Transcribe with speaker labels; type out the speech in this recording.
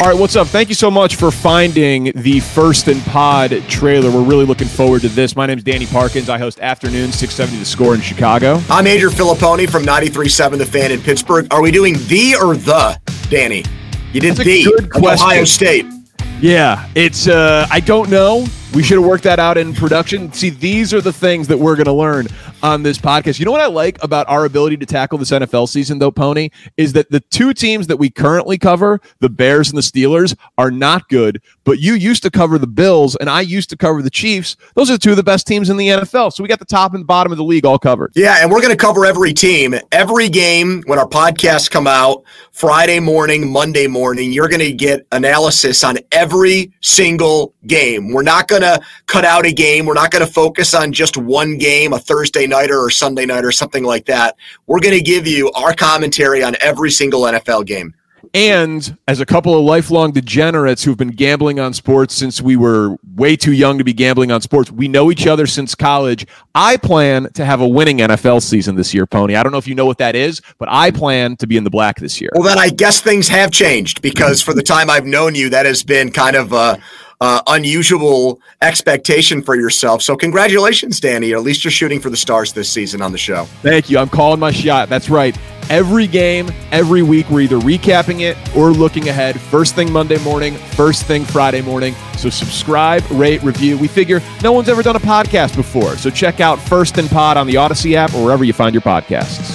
Speaker 1: All right, what's up? Thank you so much for finding the First and Pod trailer. We're really looking forward to this. My name is Danny Parkins. I host Afternoon 670 The Score in Chicago.
Speaker 2: I'm Andrew Fillipponi from 93.7 The Fan in Pittsburgh. Are we doing the or the, Danny? You did
Speaker 1: That's
Speaker 2: the
Speaker 1: good question.
Speaker 2: Ohio State.
Speaker 1: Yeah, it's uh I don't know. We should have worked that out in production. See, these are the things that we're going to learn on this podcast. You know what I like about our ability to tackle this NFL season, though, Poni, is that the two teams that we currently cover, the Bears and the Steelers, are not good. But you used to cover the Bills, and I used to cover the Chiefs. Those are two of the best teams in the NFL. So we got the top and bottom of the league all covered.
Speaker 2: Yeah, and we're going to cover every team, every game when our podcasts come out Friday morning, Monday morning. You're going to get analysis on every single game. We're not going to cut out a game. We're not going to focus on just one game, a Thursday nighter or Sunday night or something like that. We're going to give you our commentary on every single NFL game.
Speaker 1: And as a couple of lifelong degenerates who've been gambling on sports since we were way too young to be gambling on sports, we know each other since college. I plan to have a winning NFL season this year, Poni. I don't know if you know what that is, but I plan to be in the black this year.
Speaker 2: Well, then I guess things have changed because for the time I've known you, that has been kind of a uh, unusual expectation for yourself. So, congratulations, Danny. At least you're shooting for the stars this season on the show.
Speaker 1: Thank you. I'm calling my shot. That's right. Every game, every week, we're either recapping it or looking ahead. First thing Monday morning, first thing Friday morning. So subscribe, rate, review. We figure no one's ever done a podcast before. So check out First and Pod on the Audacy app or wherever you find your podcasts.